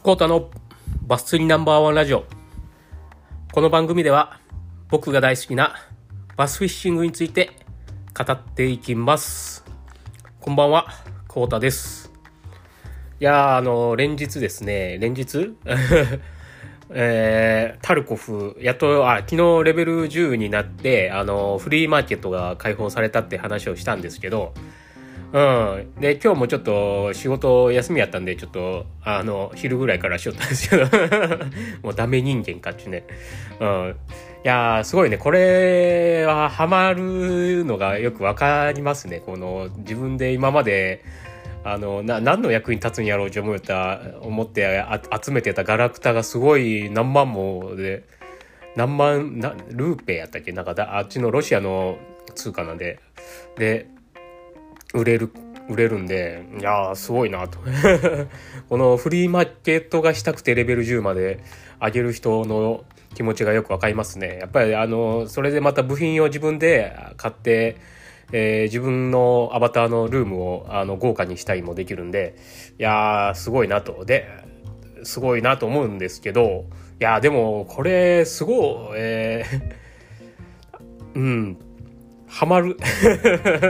コータのバス釣りナンバーワンラジオ。この番組では僕が大好きなバスフィッシングについて語っていきます。こんばんは、コータです。いや、あの、連日ですね、連日？えー、タルコフ、やっと、あ、昨日レベル10になって、あの、フリーマーケットが開放されたって話をしたんですけど、うん。で、今日もちょっと仕事休みやったんで、ちょっと、あの、昼ぐらいからしよったんですけど、もうダメ人間かっちゅうね。うん。いやー、すごいね。これはハマるのがよくわかりますね。この、自分で今まで、あの、な、何の役に立つんやろうと思った、思ってあ集めてたガラクタがすごい何万もで、何万、な、ルーペやったっけ？なんかだ、あっちのロシアの通貨なんで、で、売れる、売れるんで、いやー、すごいなと。このフリーマーケットがしたくてレベル10まで上げる人の気持ちがよくわかりますね。やっぱりあの、それでまた部品を自分で買って、えー自分のアバターのルームをあの豪華にしたりもできるんで、いやー、すごいなと。で、すごいなと思うんですけど、いやー、でも、これ、すごい、えー うん、ハマる。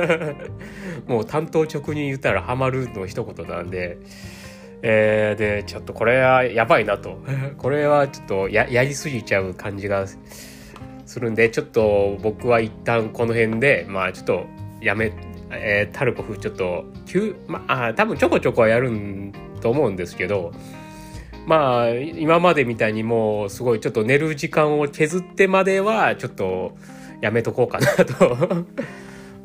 もう担当直に言ったらハマるの一言なんで、えーで、ちょっとこれはやばいなと。これはちょっとややりすぎちゃう感じがするんで、ちょっと僕は一旦この辺で、まあちょっとやめ、えータルコフちょっと、急、まあ多分ちょこちょこはやるんと思うんですけど、まあ今までみたいにもうすごいちょっと寝る時間を削ってまではちょっとやめとこうかなと。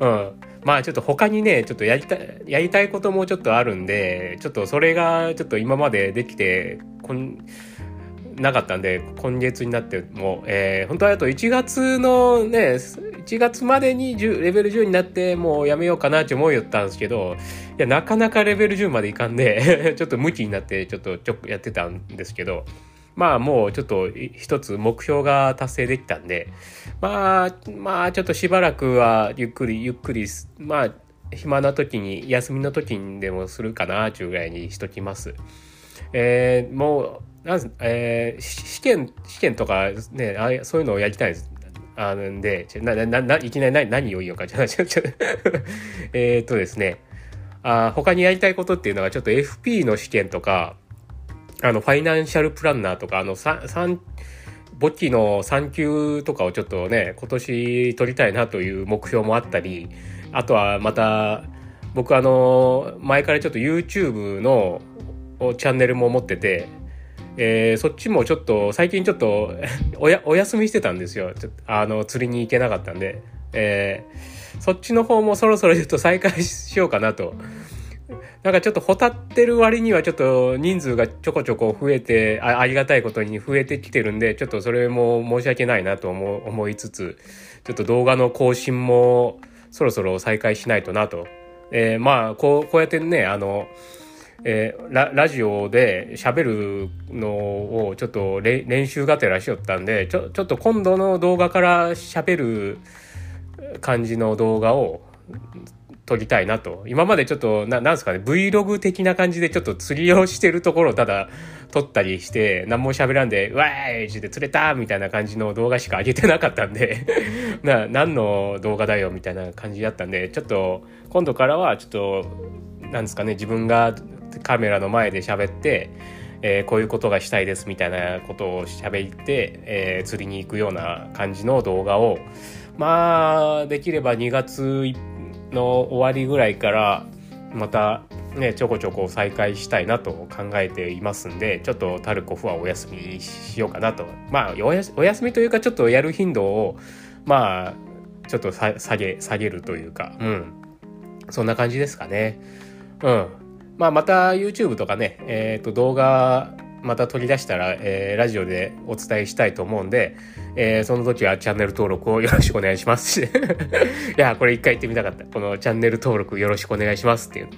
うん。まあちょっと他にね、ちょっとやりたい、やりたいこともちょっとあるんで、ちょっとそれがちょっと今までできて、こん、なかったんで、今月になっても、えー、本当はあと1月のね、1月までにレベル10になってもうやめようかなって思いよったんですけど、いや、なかなかレベル10までいかんで、ちょっと無気になってちょっとちょやってたんですけど、まあもうちょっと一つ目標が達成できたんで、まあ、まあちょっとしばらくはゆっくりゆっくり、まあ暇な時に、休みの時にでもするかな、ちゅうぐらいにしときます。えーもう、なんえー試験、試験とかね、あそういうのをやりたいです。あのんで、な、な、な、いきなり何何を言おうか、ちょ、ちょ、ちょ、えっとですね、あ他にやりたいことっていうのがちょっと FP の試験とか、あの、ファイナンシャルプランナーとか、あの、さ三簿記の3級とかをちょっとね、今年取りたいなという目標もあったり、あとはまた、僕あの、前からちょっと YouTube のチャンネルも持ってて、えーそっちもちょっと、最近ちょっと おや、お休みしてたんですよ。ちょっとあの、釣りに行けなかったんで。えーそっちの方もそろそろちょっと再開しようかなと。なんかちょっとほたってる割にはちょっと人数がちょこちょこ増えてあありがたいことに増えてきてるんでちょっとそれも申し訳ないなと思思いつつちょっと動画の更新もそろそろ再開しないとなと。えーまあこうこうやってねあの、えーララジオで喋るのをちょっと練習がてらしよったんでちょちょっと今度の動画から喋る感じの動画を撮りたいなと。今までちょっと、ななんですかね、Vlog 的な感じでちょっと釣りをしてるところをただ撮ったりして、何も喋らんで、わーいって釣れたみたいな感じの動画しか上げてなかったんで、な、何の動画だよみたいな感じだったんで、ちょっと、今度からはちょっと、なんですかね、自分がカメラの前で喋って、えーこういうことがしたいですみたいなことを喋って、えー釣りに行くような感じの動画を、まあ、できれば2月の終わりぐらいから、またね、ちょこちょこ再開したいなと考えていますんで、ちょっとタルコフはお休みしようかなと。まあ、お休みというか、ちょっとやる頻度を、まあ、ちょっと下げ、下げるというか、うん。そんな感じですかね。うん。まあ、また YouTube とかね、えっ、と、動画、また取り出したら、えーラジオでお伝えしたいと思うんで、えーその時はチャンネル登録をよろしくお願いします。いや、これ一回言ってみたかった。このチャンネル登録よろしくお願いしますっていうの。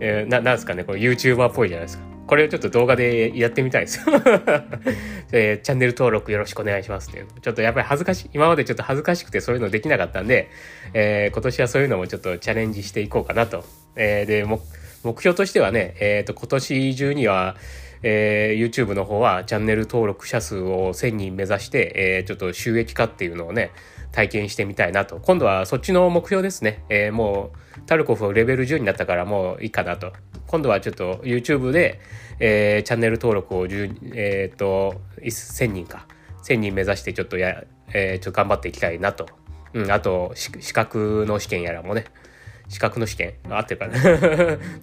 えーな、なんすかね、これ YouTuber っぽいじゃないですか。これをちょっと動画でやってみたいですよ。えーチャンネル登録よろしくお願いしますっていう。ちょっとやっぱり恥ずかしい、今までちょっと恥ずかしくてそういうのできなかったんで、えー今年はそういうのもちょっとチャレンジしていこうかなと。えーで、目標としてはね、えっ、と、今年中には、えー、YouTube の方はチャンネル登録者数を1000人目指して、えー、ちょっと収益化っていうのをね、体験してみたいなと。今度はそっちの目標ですね。えー、もう、タルコフレベル10になったからもういいかなと。今度はちょっと YouTube で、えー、チャンネル登録を10、えっ、と、1000人か。1000人目指してちょっとや、えー、ちょっと頑張っていきたいなと。うん、あと、資格の試験やらもね。資格の試験合ってるかな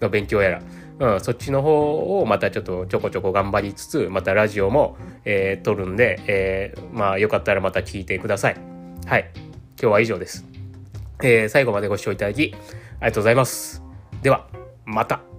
の勉強やら。うん、そっちの方をまたちょっとちょこちょこ頑張りつつ、またラジオも、えー、撮るんで、えー、まあよかったらまた聞いてください。はい。今日は以上です。えー、最後までご視聴いただき、ありがとうございます。では、また。